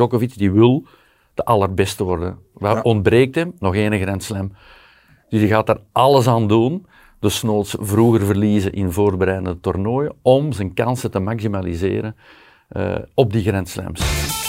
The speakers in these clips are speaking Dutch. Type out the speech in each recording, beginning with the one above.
Djokovic die wil de allerbeste worden. Ja. ontbreekt hem? Nog één Grand Slam. Dus die gaat daar alles aan doen, dus noods vroeger verliezen in voorbereidende toernooien, om zijn kansen te maximaliseren eh, op die Grand Slams.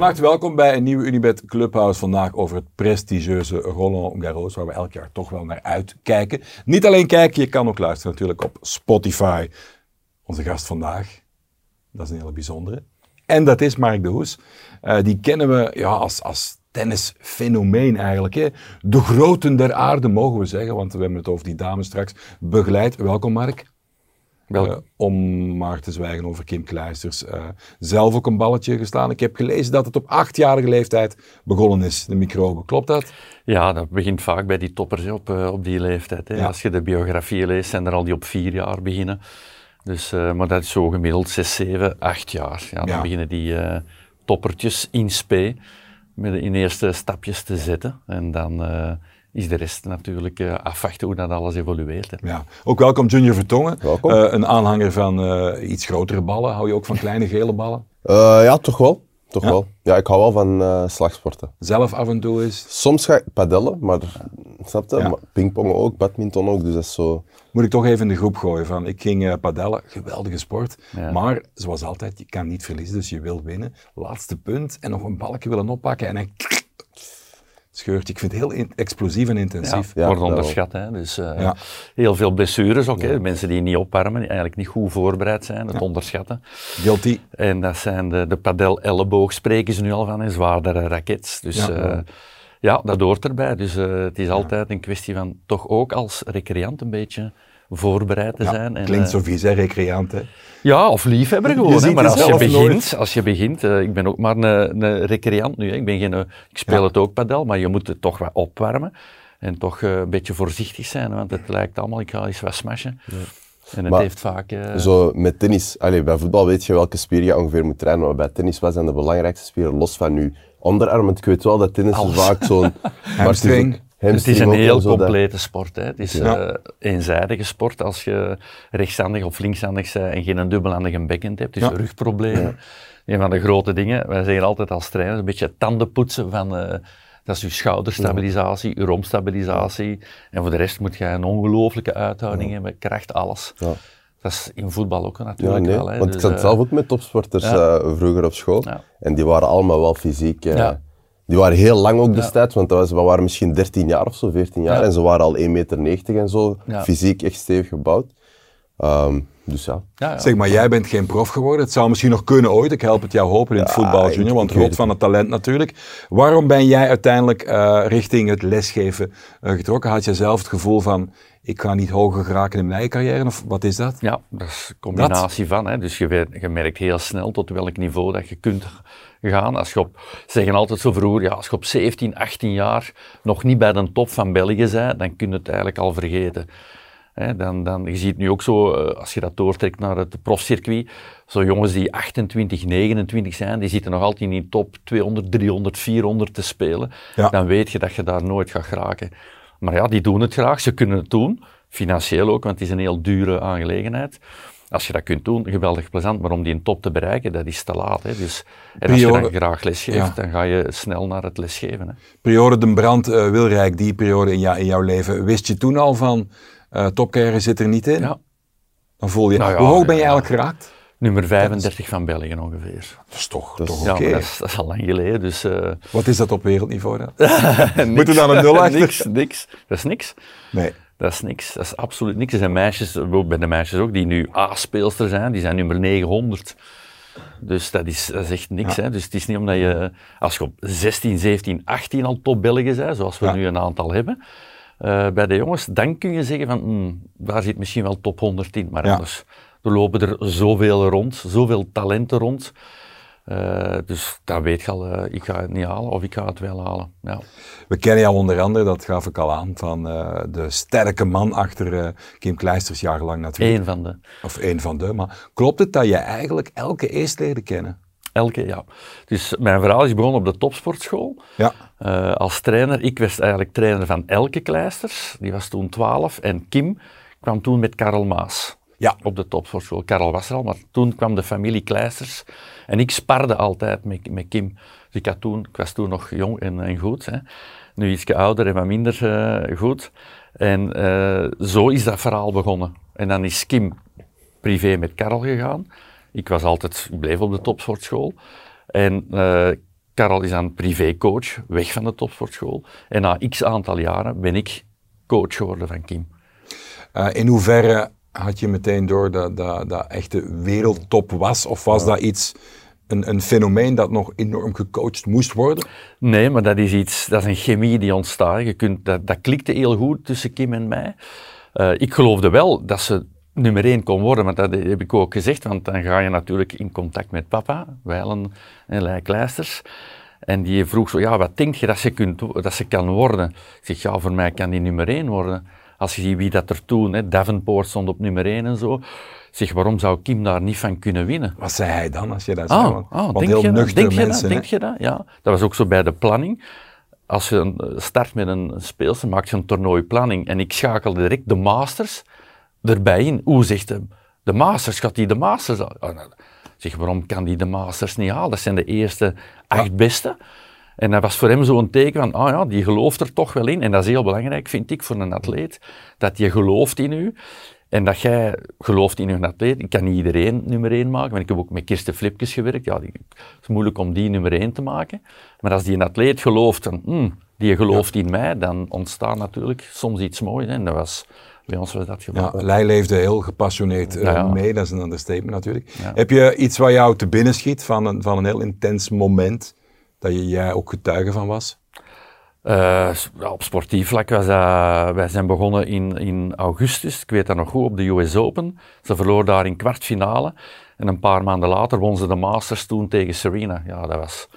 Van harte welkom bij een nieuwe Unibet Clubhouse. Vandaag over het prestigieuze Roland Garros, waar we elk jaar toch wel naar uitkijken. Niet alleen kijken, je kan ook luisteren natuurlijk op Spotify. Onze gast vandaag, dat is een hele bijzondere. En dat is Mark de Hoes. Eh, die kennen we ja, als, als tennisfenomeen eigenlijk. Hè. De groten der aarde, mogen we zeggen, want we hebben het over die dames straks begeleid. Welkom Mark. Eh, om maar te zwijgen over Kim Kleisters. eh, zelf ook een balletje geslaan. Ik heb gelezen dat het op achtjarige leeftijd begonnen is, de microbe. Klopt dat? Ja, dat begint vaak bij die toppers op, eh, op die leeftijd. Hè. Ja. Als je de biografie leest, zijn er al die op vier jaar beginnen. Dus, eh, maar dat is zo gemiddeld zes, zeven, acht jaar. Ja, dan Ja. beginnen die toppertjes in spe met in eerste stapjes te zetten. En dan is de rest natuurlijk eh, afwachten hoe dat alles evolueert. Hè. Ja. Ook welkom Junior Vertongen. Welkom. Eh, een aanhanger van eh, iets grotere ballen. Hou je ook van kleine gele ballen? Eh, ja, toch wel. Toch Ja? wel. Ja, ik hou wel van eh, slagsporten. Zelf af en toe is... Soms ga ik padellen, maar snap je? Ja. Maar Pingpongen ook, badminton ook, dus dat is zo. Moet ik toch even in de groep gooien van, ik ging eh, padellen, geweldige sport. Ja. Maar, zoals altijd, je kan niet verliezen, dus je wil winnen. Laatste punt en nog een balkje willen oppakken en dan scheurt. Ik vind het heel in- explosief en intensief. Ja, wordt onderschat. Hè. Dus, eh, Ja. Heel veel blessures ook. Hè. Mensen die niet opwarmen, die eigenlijk niet goed voorbereid zijn, het onderschatten. Guilty. En dat zijn de, de padel-elleboog, spreken ze nu al van, en zwaardere rackets. Dus Ja. ja, ja dat hoort erbij. Dus eh, het is altijd een kwestie van toch ook als recreant een beetje voorbereid te Ja, zijn. En, klinkt eh, zo vies, hè, recreant. Hè. ja, of liefhebber gewoon. hè. ziet Maar het als je begint, nooit. als je begint ik ben ook maar een, een recreant nu. Hè. Ik, ben geen, eh, ik speel Ja. het ook padel, maar je moet het toch wat opwarmen. En toch eh, een beetje voorzichtig zijn, want het lijkt allemaal, ik ga eens wat smashen. En het Maar heeft vaak... Zo met tennis, allee, bij voetbal weet je welke spier je ongeveer moet trainen, maar bij tennis wat zijn de belangrijkste spieren los van je onderarm. Want ik weet wel dat tennis vaak zo'n... Hamstring. Het is een heel dat- complete sport. Hè. Het is Ja. eh eenzijdige sport als je rechtshandig of linkshandig bent en geen dubbelhandige backhand hebt. Dus Ja. rugproblemen. Een van de grote dingen, wij zeggen altijd als trainer, een beetje tanden poetsen van... eh, dat is je schouderstabilisatie, je romstabilisatie. En voor de rest moet je een ongelooflijke uithouding hebben, kracht, alles. Ja. Dat is in voetbal ook natuurlijk nee, wel. Hè. want ik Dus, zat eh, zelf ook met topsporters vroeger op school. En die waren allemaal wel fysiek. Die waren heel lang ook destijds, want dat was, we waren misschien 13 jaar of zo, 14 jaar. Ja. En ze waren al 1,90 meter en zo, Ja. fysiek echt stevig gebouwd. Ehm, dus ja. ja, ja. Zeg maar, jij bent geen prof geworden. Het zou misschien nog kunnen ooit. Ik help het jou hopen in het Ja, voetbal, Junior, want het van het talent natuurlijk. Waarom ben jij uiteindelijk eh, richting het lesgeven eh, getrokken? Had je zelf het gevoel van, ik ga niet hoger geraken in mijn eigen carrière? Of wat is dat? Ja, dat is een combinatie van. Hè. Dus je, weet- je merkt heel snel tot welk niveau dat je kunt gaan. Als je op, ze zeggen altijd zo vroeger, ja, als je op 17, 18 jaar nog niet bij de top van België bent, dan kun je het eigenlijk al vergeten. Dan, dan, je ziet nu ook zo, eh, als je dat doortrekt naar het profcircuit, zo jongens die 28, 29 zijn, die zitten nog altijd in die top 200, 300, 400 te spelen. Ja. Dan weet je dat je daar nooit gaat geraken. Maar ja, die doen het graag, ze kunnen het doen. Financieel ook, want het is een heel dure aangelegenheid. Als je dat kunt doen, geweldig plezant, maar om die een top te bereiken, dat is te laat. Hè. Dus, en als je dan graag lesgeeft, Ja. dan ga je snel naar het lesgeven. Hè. Periode de Brand, eh, Wilrijk, die periode in, jou- in jouw leven. Wist je toen al van, eh topcarrière zit er niet in? Ja. Dan voel je, Nou ja, hoe hoog ben je ja. eigenlijk geraakt? Nummer 35 van België ongeveer. Dat is toch, Dat is- toch Ja, dat is, dat is al lang geleden, dus... eh, Wat is dat op wereldniveau dan? niks. Moet er dan een nul achter? niks, niks. Dat is niks. Nee. Dat is niks. Dat is absoluut niks. Er zijn meisjes, ook bij de meisjes ook, die nu A-speelster zijn, die zijn nummer 900. Dus dat is, dat is echt niks. Hè? Dus het is niet omdat je, als je op 16, 17, 18 al top Belgen bent, zoals we Ja. nu een aantal hebben, eh, bij de jongens, dan kun je zeggen van, hmm, daar zit misschien wel top 100 in, maar Ja. anders. Er lopen er zoveel rond, zoveel talenten rond. Eh, dus dan weet je al, eh, ik ga het niet halen of ik ga het wel halen. Ja. We kennen jou onder andere, dat gaf ik al aan, van eh, de sterke man achter Kim Kleisters jarenlang natuurlijk. Eén van de. Of één van de. Maar klopt het dat je eigenlijk elke eerst leerde kennen? Elke, ja. Dus mijn verhaal is begonnen op de topsportschool. Ja. Als trainer, ik was eigenlijk trainer van Elke Kleisters, die was toen 12. En Kim kwam toen met Karel Maas Ja. op de topsportschool. Karel was er al, maar toen kwam de familie Kleisters. En ik sparde altijd met, met Kim. Dus ik, had toen, ik was toen nog jong en, en goed. Hè. Nu iets ouder en wat minder eh, goed. En eh, zo is dat verhaal begonnen. En dan is Kim privé met Karel gegaan. Ik was altijd, ik bleef op de topsportschool. En eh Karel is dan privécoach, weg van de topsportschool. En na x aantal jaren ben ik coach geworden van Kim. In hoeverre had je meteen door dat dat, dat echt de wereldtop was? Of was dat iets, een, een fenomeen dat nog enorm gecoacht moest worden? Nee, maar dat is iets, dat is een chemie die ontstaat. Je kunt, dat, dat klikte heel goed tussen Kim en mij. Eh, ik geloofde wel dat ze nummer één kon worden, maar dat heb ik ook gezegd, want dan ga je natuurlijk in contact met papa, Wijlen en Lij Kleisters. En die vroeg zo, ja, wat denk je dat ze, kunt, dat ze kan worden? Ik zeg, ja, voor mij kan die nummer één worden. Als je ziet wie dat er toen, hè, Davenport stond op nummer één en zo. Zeg, waarom zou Kim daar niet van kunnen winnen? Wat zei hij dan als je dat zei? Ah, Want, ah, want denk, heel je dat? nuchtere denk je mensen. dat? hè? Denk je dat? Ja. Dat was ook zo bij de planning. Als je eh, start met een speelster, maak je een toernooiplanning. En ik schakelde direct de Masters erbij in. Hoe zegt hij? De Masters, gaat die de Masters? Ah, nou, zeg, waarom kan die de Masters niet halen? Dat zijn de eerste acht beste. En dat was voor hem zo'n teken van, ah ja, die gelooft er toch wel in. En dat is heel belangrijk, vind ik, voor een atleet. Dat je gelooft in u. En dat jij gelooft in een atleet. Ik kan niet iedereen nummer één maken, want ik heb ook met Kirsten Flipkes gewerkt. Ja, die, het is moeilijk om die nummer één te maken. Maar als die een atleet gelooft, van, hmm, die gelooft in mij, dan ontstaat natuurlijk soms iets moois. hè. En dat was, bij ons was dat Ja, gebeurd. Lij leefde heel gepassioneerd eh, Ja, ja. mee, dat is een understatement natuurlijk. Ja. Heb je iets wat jou te binnen schiet van een, van een heel intens moment, dat je, jij ook getuige van was? Eh, op sportief vlak was dat, wij zijn begonnen in, in augustus, ik weet dat nog goed, op de US Open. Ze verloor daar in kwartfinale. En een paar maanden later won ze de Masters toen tegen Serena. Ja, dat was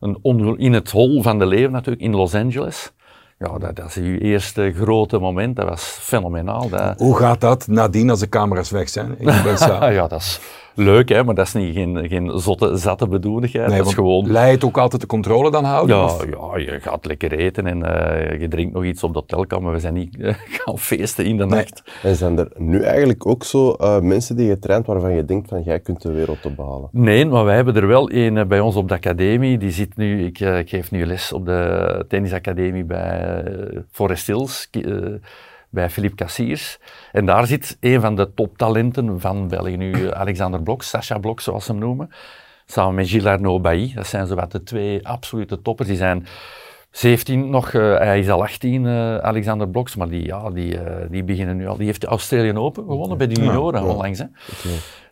een in het hol van de leven natuurlijk, in Los Angeles. Ja, dat, dat is uw eerste grote moment, dat was fenomenaal. Dat, Hoe gaat dat nadien als de camera's weg zijn? Ik ben ja, dat is leuk, hè, maar dat is niet, geen, geen zotte, zatte bedoeligheid. Nee, dat is gewoon... Leidt ook altijd de controle dan houden? Ja, of- ja, je gaat lekker eten en eh, je drinkt nog iets op de hotelkamer. We zijn niet eh, gaan feesten in de nacht. En zijn er nu eigenlijk ook zo eh, mensen die je traint waarvan je denkt van jij kunt de wereld op behalen? Nee, maar wij hebben er wel een bij ons op de academie. Die zit nu, ik, ik geef nu les op de tennisacademie bij Forest Hills, eh, bij Philippe Cassiers. En daar zit een van de toptalenten van België nu, eh, Alexander Blok, Sacha Blok zoals ze hem noemen. Samen met Gilles Arnaud Bailly. Dat zijn zowat de twee absolute toppers. Die zijn 17 nog, eh, hij is al 18, eh, Alexander Bloks, maar die, ja, die, eh, die beginnen nu al. Die heeft de Australian Open gewonnen bij de junioren onlangs. Hè.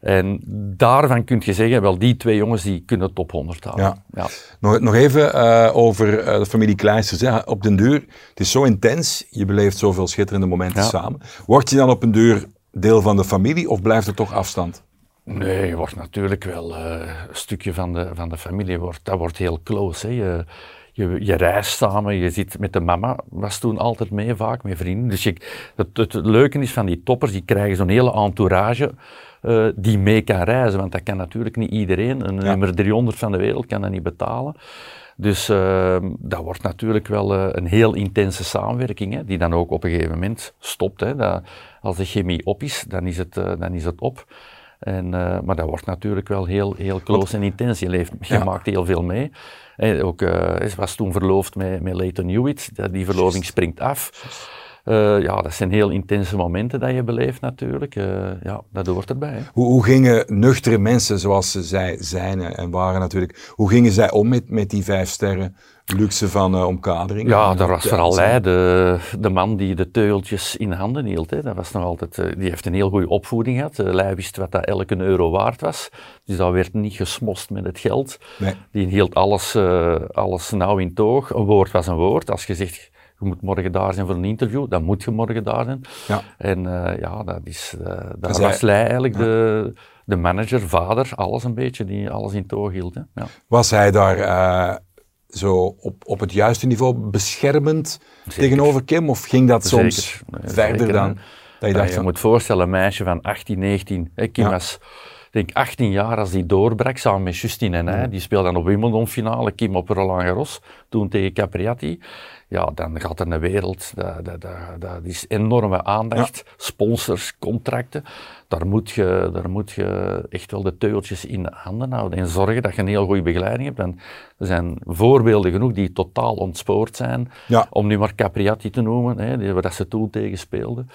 En daarvan kun je zeggen, wel die twee jongens die kunnen top 100 halen. Ja. Ja. Nog, nog even over de familie Kleisters. Hè. Op den duur, het is zo intens, je beleeft zoveel schitterende momenten Ja. samen. Word je dan op een duur deel van de familie of blijft er toch afstand? Nee, je wordt natuurlijk wel een stukje van de, van de familie. Wordt, dat wordt heel close. Hè. Je, je, je reist samen, je zit met de mama, was toen altijd mee, vaak met vrienden. Dus je, het, het leuke is van die toppers, die krijgen zo'n hele entourage eh, die mee kan reizen. Want dat kan natuurlijk niet iedereen. Een nummer 300 van de wereld kan dat niet betalen. Dus eh, dat wordt natuurlijk wel eh, een heel intense samenwerking, hè, die dan ook op een gegeven moment stopt. Hè. Dat, als de chemie op is, dan is het, eh, dan is het op. En, maar dat wordt natuurlijk wel heel, heel close en intens. Je, leeft, je Ja. maakt heel veel mee. Eh, ook, ze was toen verloofd met, met Leighton Hewitt. Die verloving springt af. Eh, ja, dat zijn heel intense momenten dat je beleeft natuurlijk. Eh, ja, dat hoort erbij. Hè. Hoe, hoe gingen nuchtere mensen zoals zij zijn en waren natuurlijk, hoe gingen zij om met, met die vijf sterren luxe van eh, omkadering? Ja, eh, was vooral hij, de, de man die de teugeltjes in handen hield. Hè. Dat was nog altijd, eh, die heeft een heel goede opvoeding gehad. Hij wist wat dat elke euro waard was. Dus dat werd niet gesmost met het geld. Nee. Die hield alles, eh, alles nauw in toog. Een woord was een woord. Als je zegt, je moet morgen daar zijn voor een interview, dan moet je morgen daar zijn. Ja. En eh, ja, dat is, daar Dus was hij- eigenlijk de, de manager, vader, alles een beetje, die alles in toog hield. Hè. Ja. Was hij daar eh, zo op, op het juiste niveau beschermend tegenover Kim of ging dat soms Zeker. Nee, verder zeker, dan? Dat je dacht je van, moet voorstellen, een meisje van 18, 19. Hè, Kim was denk 18 jaar als die doorbrak, samen met Justine en hij. Die speelde dan op Wimbledon finale, Kim op Roland Garros, toen tegen Capriati. Ja, dan gaat er een wereld, dat, dat, dat, dat is enorme aandacht, sponsors, contracten. Daar moet, je, daar moet je echt wel de teugeltjes in de handen houden en zorgen dat je een heel goede begeleiding hebt. En er zijn voorbeelden genoeg die totaal ontspoord zijn, Ja. om nu maar Capriati te noemen, hè, die, dat ze toen tegen speelden.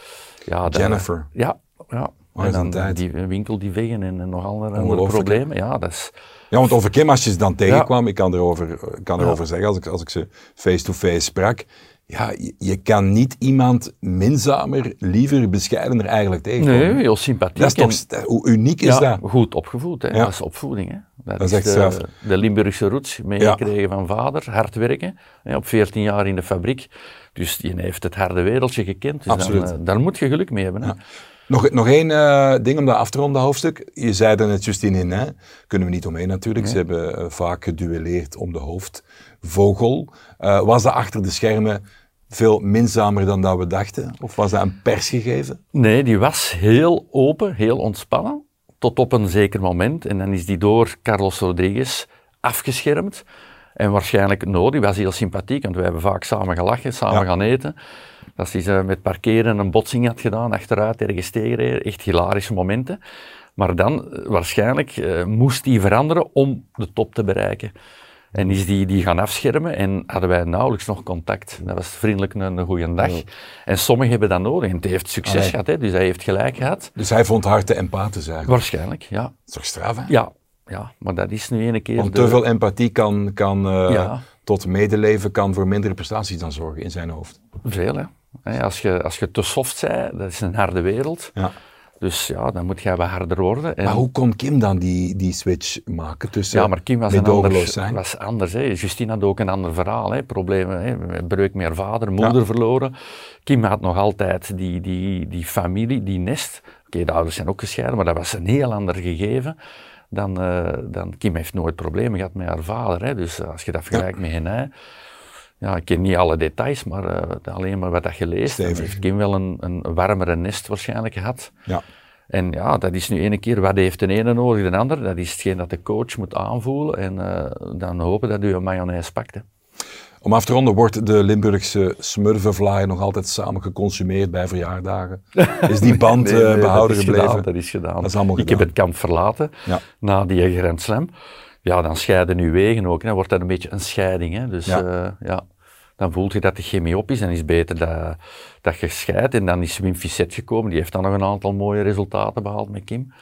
Ja, Jennifer. ja, ja. En dan tijd? die winkel die wegen en, en nog andere, andere problemen. Ja, dat is... Ja, want over Kim, als je ze dan tegenkwam, ik kan erover, kan erover zeggen, als ik, als ik ze face-to-face sprak, ja, je, je kan niet iemand minzamer, liever, bescheidener eigenlijk tegenkomen. Nee, heel sympathiek. Dat is toch, hoe uniek is ja, dat? goed opgevoed. Hè. Ja. Dat is opvoeding. Hè. Dat, Dat is echt de, de Limburgse roots meegekregen van vader. Hard werken. Hè, op 14 jaar in de fabriek. Dus die heeft het harde wereldje gekend. Dus Absoluut. Dan, eh, daar moet je geluk mee hebben. Hè. Nog, nog één eh, ding om dat af te ronden, hoofdstuk. Je zei er net Justine in, hè? kunnen we niet omheen natuurlijk. Ze hebben eh, vaak geduelleerd om de hoofdvogel. Eh, was dat achter de schermen veel minzamer dan dat we dachten? Of was dat een persgegeven? Nee, die was heel open, heel ontspannen. Tot op een zeker moment. En dan is die door Carlos Rodriguez afgeschermd. En waarschijnlijk nodig. Die was heel sympathiek, want we hebben vaak samen gelachen, samen Ja. gaan eten. Dat hij ze met parkeren een botsing had gedaan, achteruit ergens tegenreden. Echt hilarische momenten. Maar dan, eh, waarschijnlijk, eh, moest die veranderen om de top te bereiken. En is die, die gaan afschermen en hadden wij nauwelijks nog contact. Dat was vriendelijk een, een goede dag. En sommigen hebben dat nodig. En het heeft succes Allee. gehad, hè, dus hij heeft gelijk gehad. Dus hij vond haar te empathisch eigenlijk. Waarschijnlijk, ja. Dat is toch straf, hè? Ja, ja maar dat is nu ene keer. Want de- te veel empathie kan, kan eh, Ja. tot medeleven, kan voor mindere prestaties dan zorgen in zijn hoofd. Veel, hè. Als je, als je te soft bent, dat is een harde wereld. Ja. Dus ja, dan moet jij wat harder worden. En, Maar hoe kon Kim dan die, die switch maken tussen ja, maar Kim was, een ander, was anders. Hè. Justine had ook een ander verhaal. Hè. Problemen, hè. breuk haar vader, moeder Ja. verloren. Kim had nog altijd die, die, die familie, die nest. Oké, de ouders zijn ook gescheiden, maar dat was een heel ander gegeven. Dan, eh, dan Kim heeft nooit problemen gehad met haar vader. Hè. Dus als je dat vergelijkt met hen, ja, ik ken niet alle details, maar eh, alleen maar wat dat dan Stevig. heeft Kim wel een, een warmere nest waarschijnlijk gehad. Ja. En ja, dat is nu ene keer, wat heeft de ene nodig de ander? Dat is hetgeen dat de coach moet aanvoelen en eh, dan hopen dat u een mayonaise pakt. Hè. Om af te ronden, wordt de Limburgse smurvenvlaai nog altijd samen geconsumeerd bij verjaardagen? Is die band Nee, nee, eh, behouden dat gebleven? Gedaan, dat is gedaan. Dat is allemaal ik gedaan. heb het kamp verlaten Ja. na die Grand Slam. Ja, dan scheiden nu wegen ook. Dan wordt dat een beetje een scheiding. Hè. Dus Ja. ja. ja, dan voelt je dat de chemie op is. Dan is het beter dat, dat je scheidt. En dan is Wim Fisset gekomen. Die heeft dan nog een aantal mooie resultaten behaald met Kim.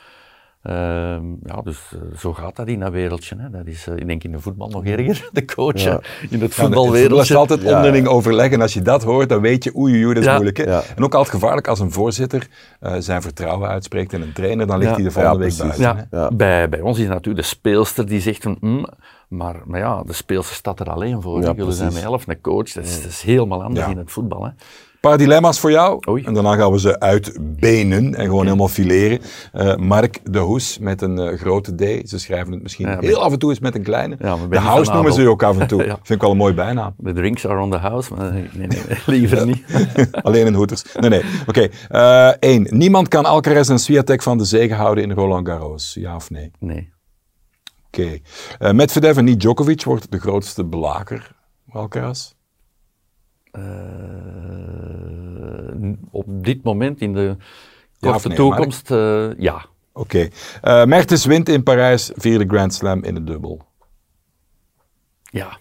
Ehm, ja, dus eh, zo gaat dat in dat wereldje. Hè. Dat is, eh, ik denk in de voetbal nog erger, de coach. Ja. hè. In het Ja, de- Het voetbalwereldje. is altijd Ja. onderling overleggen. Als je dat hoort, dan weet je, oei, oei, dat is Ja. moeilijk. Hè? Ja. En ook altijd gevaarlijk als een voorzitter eh, zijn vertrouwen uitspreekt in een trainer, dan ligt Ja. hij de volgende Ja, week precies. buiten. Ja, hè. Ja. Bij, bij ons is natuurlijk de speelster die zegt van, mm, maar, maar ja, de speelster staat er alleen voor. Jullie zijn met elf, een coach, dat is, dat is helemaal anders Ja. in het voetbal. Hè. Een paar dilemma's voor jou. Oei. En daarna gaan we ze uitbenen en gewoon helemaal fileren. Eh, Mark de Hoes met een eh, grote D. Ze schrijven het misschien Ja, heel af en toe eens met een kleine. Ja, de House noemen ze je ook af en toe. Ja. Vind ik wel een mooi bijnaam. De drinks are on the house, maar nee, nee, nee, liever niet. Alleen in hoeders. Nee, nee. Oké. Eh, één. Niemand kan Alcaraz en Swiatek van de zege houden in Roland Garros. Ja of nee? Nee. Oké. Eh Medvedev en niet Djokovic wordt de grootste belaker. Alcaraz? Eh, op dit moment in de Ja korte nee, toekomst, eh, ja. Oké. Eh Mertens wint in Parijs vierde Grand Slam in het dubbel. Ja.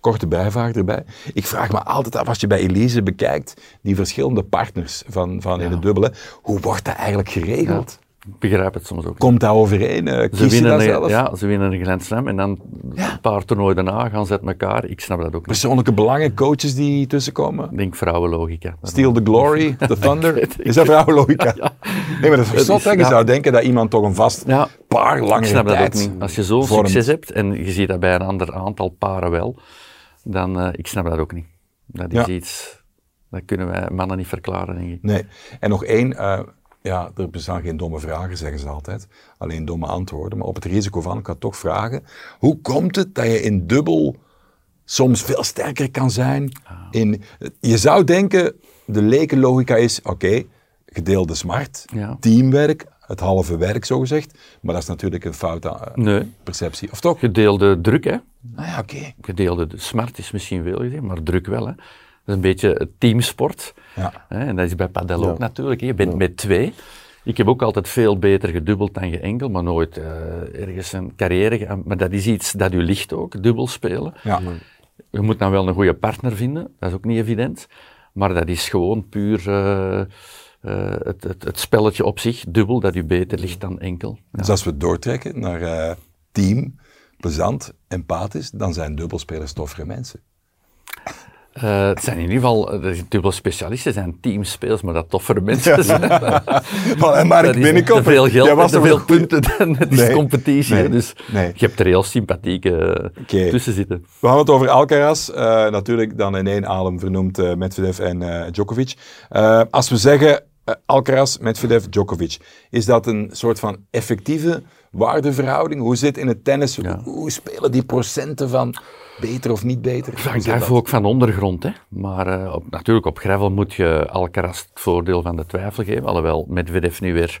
Korte bijvraag erbij. Ik vraag me altijd af, als je bij Elise bekijkt, die verschillende partners van, van in het dubbel, hè, hoe wordt dat eigenlijk geregeld? Ik begrijp het soms ook. Komt dat overeen? Eh Ze winnen, dat een, zelf? ja, ze winnen een Grand Slam en dan een paar toernooien daarna gaan ze uit elkaar. Ik snap dat ook niet. Persoonlijke belangen, coaches die tussenkomen? Ik denk vrouwenlogica. Steal the glory, the thunder. Is dat vrouwenlogica? Nee, maar dat is zot? Je zou denken dat iemand toch een vast paar Ik lange snap dat ook niet. Als je zo'n succes hebt en je ziet dat bij een ander aantal paren wel, dan uh, ik snap dat ook niet. Dat is iets, dat kunnen wij mannen niet verklaren, denk ik. Nee. En nog één, eh, ja, er bestaan geen domme vragen, zeggen ze altijd. Alleen domme antwoorden. Maar op het risico van, ik ga toch vragen. Hoe komt het dat je in dubbel soms veel sterker kan zijn? Ah. In, je zou denken, de lekenlogica is, oké, gedeelde smart, Ja. teamwerk, het halve werk, zogezegd. Maar dat is natuurlijk een foute eh, Nee, perceptie. Of toch? gedeelde druk, hè. Ah ja, oké. Gedeelde smart is misschien veel gezegd, maar druk wel, hè. Dat is een beetje het teamsport. Ja. Hè, en dat is bij padel ook natuurlijk. hè. Je bent met twee. Ik heb ook altijd veel beter gedubbeld dan geenkel, maar nooit eh, ergens een carrière. ge- Maar dat is iets dat u ligt ook, dubbel spelen. Ja. Je moet dan wel een goede partner vinden, dat is ook niet evident. Maar dat is gewoon puur eh, eh, het, het, het spelletje op zich, dubbel, dat u beter ligt dan enkel. Ja. Dus als we doortrekken naar eh, team, plezant, empathisch, dan zijn dubbelspelers toffere mensen. Eh, het zijn in ieder geval, uh, dubbel specialisten, zijn teamspelers, maar dat toffere mensen zijn. Maar, is binnenkom. te veel geld en was te veel punten. Het is competitie, nee, dus nee. je hebt er heel sympathieke eh, tussen zitten. We hadden het over Alcaraz, eh, natuurlijk dan in één adem vernoemd eh, Medvedev en eh, Djokovic. Eh, als we zeggen eh, Alcaraz, Medvedev, Djokovic, is dat een soort van effectieve waardeverhouding? Hoe zit in het tennis, Ja. hoe, hoe spelen die procenten van beter of niet beter? Hoe hangt dat? ook van ondergrond. Hè. Maar eh, op, natuurlijk op gravel moet je Alcaraz het voordeel van de twijfel geven. Alhoewel Medvedev nu weer het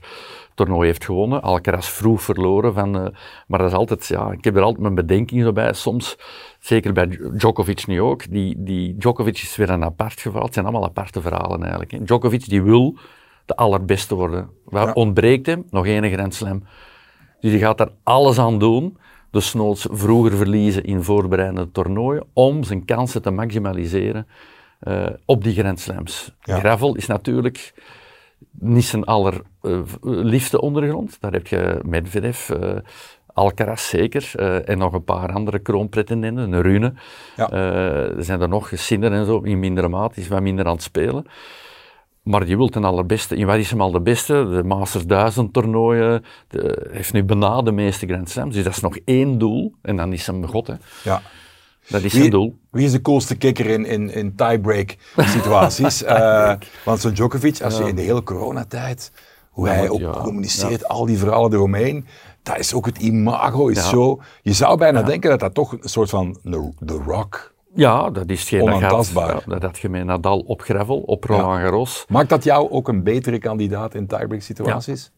toernooi heeft gewonnen. Alcaraz vroeg verloren. Van, eh, maar dat is altijd, ja, ik heb er altijd mijn bedenkingen bij. Soms, zeker bij Djokovic nu ook. Die, die Djokovic is weer een apart geval. Het zijn allemaal aparte verhalen eigenlijk. Hè. Djokovic die wil de allerbeste worden. Wat Ja. ontbreekt hem? Nog één Grand Slam. Dus die gaat daar alles aan doen, dus noods vroeger verliezen in voorbereidende toernooien, om zijn kansen te maximaliseren eh, op die Grand Slams. Ja. Gravel is natuurlijk niet zijn allerliefste ondergrond. Daar heb je Medvedev, eh Alcaraz zeker, eh, en nog een paar andere kroonpretendenten, een Rune. Ja. Eh, er zijn er nog, Sinner en zo, in mindere mate, is wat minder aan het spelen. Maar die wil ten allerbeste. In wat is hem al de beste? De Masters 1000 toernooien. De, heeft nu bijna de meeste Grand Slams. Dus dat is nog één doel. En dan is hem God. Hè. Ja. Dat is zijn doel. Wie is de coolste kikker in, in, in tiebreak situaties? Eh, want zo'n Djokovic, als je in de hele coronatijd, hoe Ja, hij ook ja, communiceert, al die verhalen eromheen, dat is ook het imago, is zo. Je zou bijna denken dat dat toch een soort van de rock. Ja, dat is hetgeen dat gaat. Onaantastbaar. Ja, dat had je met Nadal op gravel, op Roland Garros. Maakt dat jou ook een betere kandidaat in tiebreak situaties?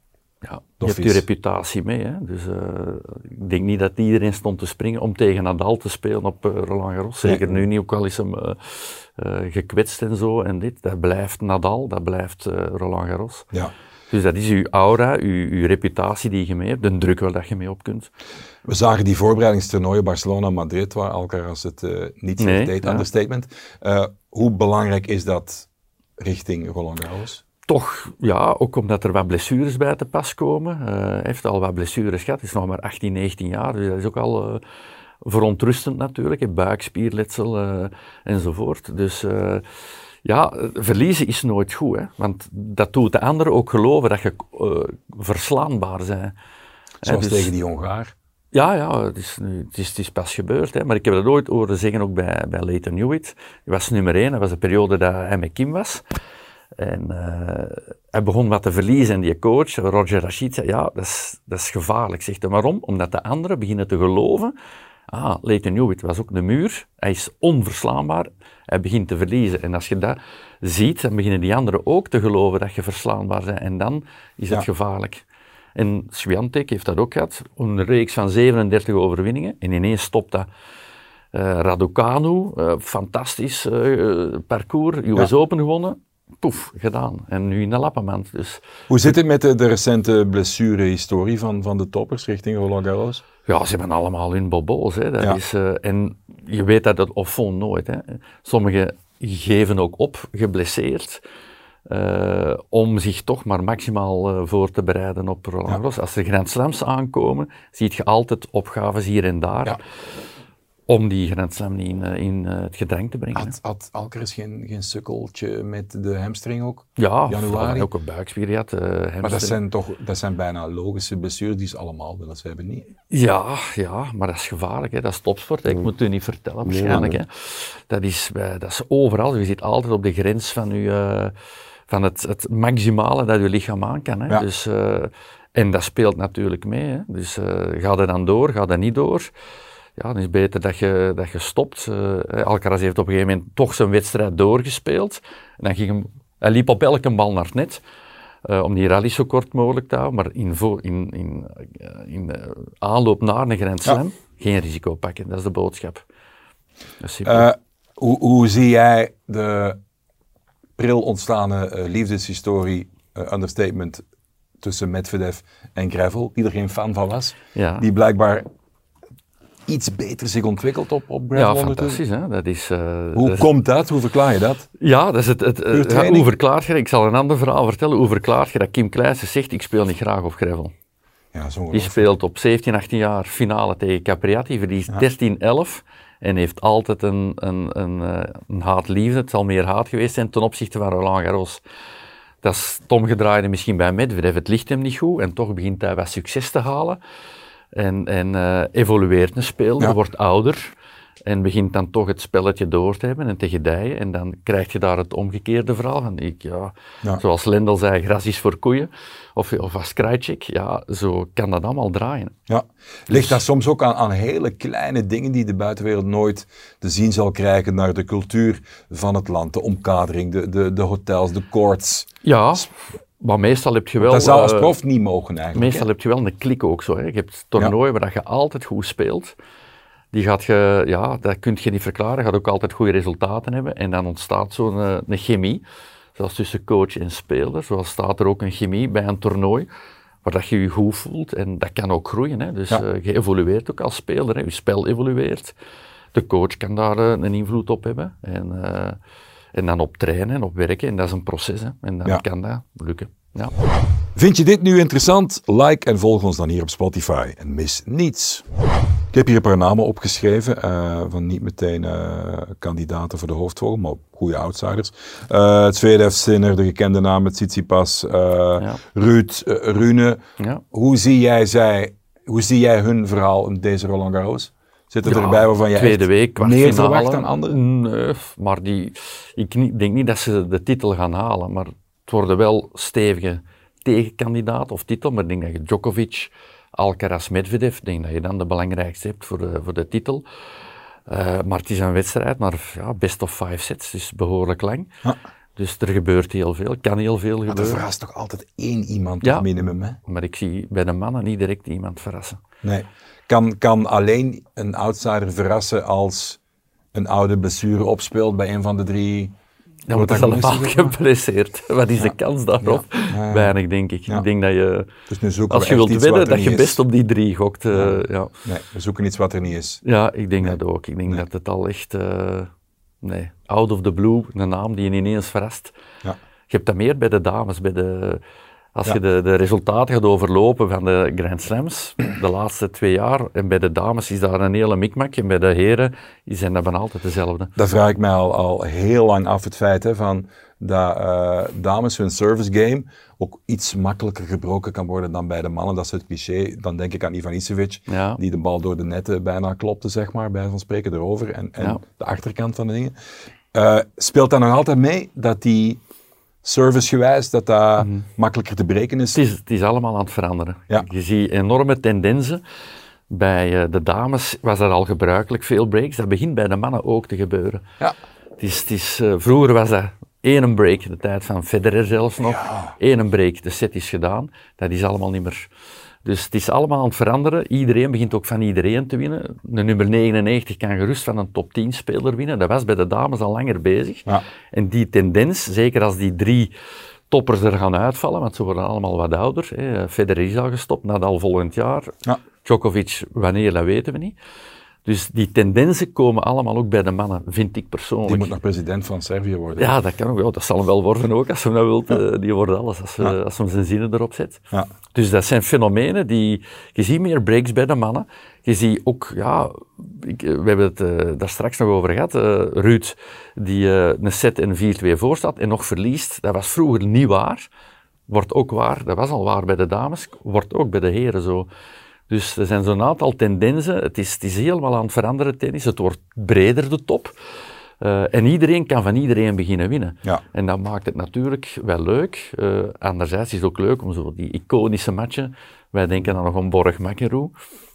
Ja, je hebt je reputatie mee. Hè. Dus eh, ik denk niet dat iedereen stond te springen om tegen Nadal te spelen op eh, Roland Garros. Zeker nu niet, ook al is hem eh, gekwetst en zo en dit. Dat blijft Nadal, dat blijft Roland Garros. Ja. Dus dat is uw aura, uw, uw reputatie die je mee hebt, de druk waar dat je mee op kunt. We zagen die voorbereidingstoernooien Barcelona-Madrid, waar Alcaraz het eh, niet Nee, slecht deed, ja. understatement. Eh, hoe belangrijk is dat richting Roland Garros? Toch, ja, ook omdat er wat blessures bij te pas komen. Eh, hij heeft al wat blessures gehad, hij is nog maar 18, 19 jaar, dus dat is ook al verontrustend natuurlijk. Buikspierletsel enzovoort. Dus ja, verliezen is nooit goed, hè, want dat doet de anderen ook geloven dat je eh, verslaanbaar bent. Zoals dus- tegen die Hongaar. Ja, ja, het is, nu, het is, het is pas gebeurd. Hè. Maar ik heb dat ooit horen zeggen ook bij, bij Leighton Hewitt. Die was nummer één. Dat was de periode dat hij met Kim was. En eh, hij begon wat te verliezen. En die coach, Roger Rashid, zei, ja, dat is, dat is gevaarlijk. Zegt hij, waarom? Omdat de anderen beginnen te geloven. Ah, Leighton Hewitt was ook de muur. Hij is onverslaanbaar. Hij begint te verliezen. En als je dat ziet, dan beginnen die anderen ook te geloven dat je verslaanbaar bent. En dan is het Ja. gevaarlijk. En Swiatek heeft dat ook gehad. Een reeks van 37 overwinningen. En ineens stopt dat. Eh Raducanu, eh, fantastisch eh, parcours. US Ja. Open gewonnen. Poef, gedaan. En nu in de lappenmand. Dus Hoe zit het met de, de recente blessure-historie van, van de toppers richting Roland Garros? Ja, ze hebben allemaal hun bobo's. Hè. Dat Ja. is, eh, en je weet dat het of fond nooit. Hè. Sommigen geven ook op, geblesseerd. eh, om zich toch maar maximaal eh, voor te bereiden op Roland Ja. Garros. Als er Grand Slams aankomen, zie je altijd opgaves hier en daar. Ja. Om die Grand Slam niet in, eh, in eh, het gedrang te brengen. Had, had Alcaraz geen, geen sukkeltje met de hamstring ook? Ja, Januari. ook een buikspier gehad. eh, Maar dat zijn toch dat zijn bijna logische blessures die ze allemaal willen. Ze hebben niet. Ja, ja, maar dat is gevaarlijk. Hè. Dat is topsport. hè. Ik moet het u niet vertellen, waarschijnlijk. nee. Hè. Dat, is, bij- dat is overal. Je zit altijd op de grens van, uw, van het, het maximale dat je lichaam aan kan. Hè. Ja. Dus, en dat speelt natuurlijk mee. Hè. Dus gaat het dan door, gaat het niet door? Ja, dan is het beter dat je, dat je stopt. Eh, Alcaraz heeft op een gegeven moment toch zijn wedstrijd doorgespeeld. En dan ging hem, hij liep op elke bal naar het net. eh, om die rally zo kort mogelijk te houden. Maar in, vo- in, in, eh, in aanloop naar een Grand Slam, geen risico pakken. Dat is de boodschap. Is hoe, hoe zie jij de pril ontstane liefdeshistorie, understatement, tussen Medvedev en Gravel, die er geen fan van was, ja. die blijkbaar iets beter zich ontwikkelt op, op Gravel ja, fantastisch. Hè? Dat is, eh, Hoe dat is- komt dat? Hoe verklaar je dat? Ja, dat is het. het, ja, training? hoe verklaart je, ik zal een ander verhaal vertellen. Hoe verklaart je dat Kim Kleijsen zegt: Ik speel niet graag op gravel? Ja, zo Die speelt op 17, 18 jaar finale tegen Capriati, verliest 13-11 en heeft altijd een, een, een, eh, een haat-liefde. Het zal meer haat geweest zijn ten opzichte van Roland Garros. Dat is het omgedraaide misschien bij Medvedev. Het ligt hem niet goed en toch begint hij wat succes te halen. En, en eh, evolueert een speler, Ja. wordt ouder en begint dan toch het spelletje door te hebben en te gedijen. En dan krijg je daar het omgekeerde verhaal van, ik, ja, Ja. zoals Lendl zei, gras is voor koeien. Of, of als Krajcik, ja, zo kan dat allemaal draaien. Ja. Ligt dat soms ook aan, aan hele kleine dingen die de buitenwereld nooit te zien zal krijgen naar de cultuur van het land, de omkadering, de, de, de hotels, de courts. Ja, maar meestal heb je wel... dat zou als eh, prof niet mogen eigenlijk. Meestal hè? heb je wel een klik ook zo. Hè. Je hebt toernooien waar dat je altijd goed speelt. Die gaat je, ja, dat kun je niet verklaren. Je gaat ook altijd goede resultaten hebben. En dan ontstaat zo'n eh, een chemie, zoals tussen coach en speler. Zoals staat er ook een chemie bij een toernooi, waar dat je je goed voelt. En dat kan ook groeien. Hè. Dus Ja. eh, je evolueert ook als speler. Hè. Je spel evolueert. De coach kan daar een invloed op hebben. En, en dan op trainen en op werken. En dat is een proces. Hè. En dan Ja. kan dat lukken. Ja. Vind je dit nu interessant? Like en volg ons dan hier op Spotify en mis niets. Ik heb hier een paar namen opgeschreven eh, van niet meteen eh, kandidaten voor de hoofdrol, maar goede outsiders. Het Zverev, Sinner, de gekende namen, Tsitsipas, eh Ja. Ruud, Rune. Ja. Hoe zie jij zij, hoe zie jij hun verhaal in deze Roland Garros? Zitten er Ja, erbij waarvan jij tweede week, meer verwacht dan anderen? Nee, maar die, ik denk niet dat ze de titel gaan halen, maar het worden wel stevige tegenkandidaat of titel, maar ik denk dat je Djokovic, Alcaraz, Medvedev, denk dat je dan de belangrijkste hebt voor de, voor de titel. Eh, maar het is een wedstrijd, maar ja, best of five sets, dus behoorlijk lang. Ja. Dus er gebeurt heel veel, kan heel veel Maar er gebeuren. verrast toch altijd één iemand Ja. op minimum, hè? Maar ik zie bij de mannen niet direct iemand verrassen. Nee. Kan, kan alleen een outsider verrassen als een oude blessure opspeelt bij een van de drie Dan wordt zeg maar? geblesseerd. Wat is de kans daarop? Ja. Weinig, denk ik. Ik denk dat je, Dus als je wilt wedden, er dat je is. best op die drie gokt. eh, ja. Nee, we zoeken iets wat er niet is. Ja, ik denk dat ook. Ik denk dat het al echt, eh, nee, out of the blue, een naam die je ineens verrast. Ja. Je hebt dat meer bij de dames, bij de, als Ja. je de, de resultaten gaat overlopen van de Grand Slams, de laatste twee jaar, en bij de dames is daar een hele mikmak, en bij de heren zijn dat bijna altijd dezelfde. Dat vraag ik mij al, al heel lang af, het feit hè, van dat eh, dames hun service game ook iets makkelijker gebroken kan worden dan bij de mannen. Dat is het cliché. Dan denk ik aan Ivan Isevic, Ja. die de bal door de netten bijna klopte, zeg maar, bij van spreken erover. En, en Ja. de achterkant van de dingen. Eh, speelt dat nog altijd mee, dat die servicegewijs, dat dat makkelijker te breken is? Het is, het is allemaal aan het veranderen. Ja. Je ziet enorme tendensen. Bij eh, de dames was dat al gebruikelijk, veel breaks. Dat begint bij de mannen ook te gebeuren. Ja. Het is, het is, eh, vroeger was dat één break, de tijd van Federer zelfs nog. Eén break, de set is gedaan. Dat is allemaal niet meer. Dus het is allemaal aan het veranderen. Iedereen begint ook van iedereen te winnen. De nummer 99 kan gerust van een top 10 speler winnen. Dat was bij de dames al langer bezig. Ja. En die tendens, zeker als die drie toppers er gaan uitvallen, want ze worden allemaal wat ouder. Hè. Federer is al gestopt, Nadal volgend jaar. Ja. Djokovic, wanneer, dat weten we niet. Dus die tendensen komen allemaal ook bij de mannen, vind ik persoonlijk. Die moet nog president van Servië worden. Ja, dat kan ook wel. Dat zal hem wel worden ook, als hij dat wilt. eh, Die wordt alles, als, ze, als hem zijn zinnen erop zet. Ja. Dus dat zijn fenomenen die... Je ziet meer breaks bij de mannen. Je ziet ook, ja... Ik, eh, we hebben het eh, daar straks nog over gehad. eh, Ruud, die eh, een set en 4-2 voor staat en nog verliest. Dat was vroeger niet waar. Wordt ook waar. Dat was al waar bij de dames. Wordt ook bij de heren zo. Dus er zijn zo'n aantal tendensen. Het is, het is helemaal aan het veranderen, tennis. Het wordt breder, de top. Eh, en iedereen kan van iedereen beginnen winnen. Ja. En dat maakt het natuurlijk wel leuk. Eh, anderzijds is het ook leuk om zo die iconische matchen. Wij denken dan nog aan Borg McEnroe.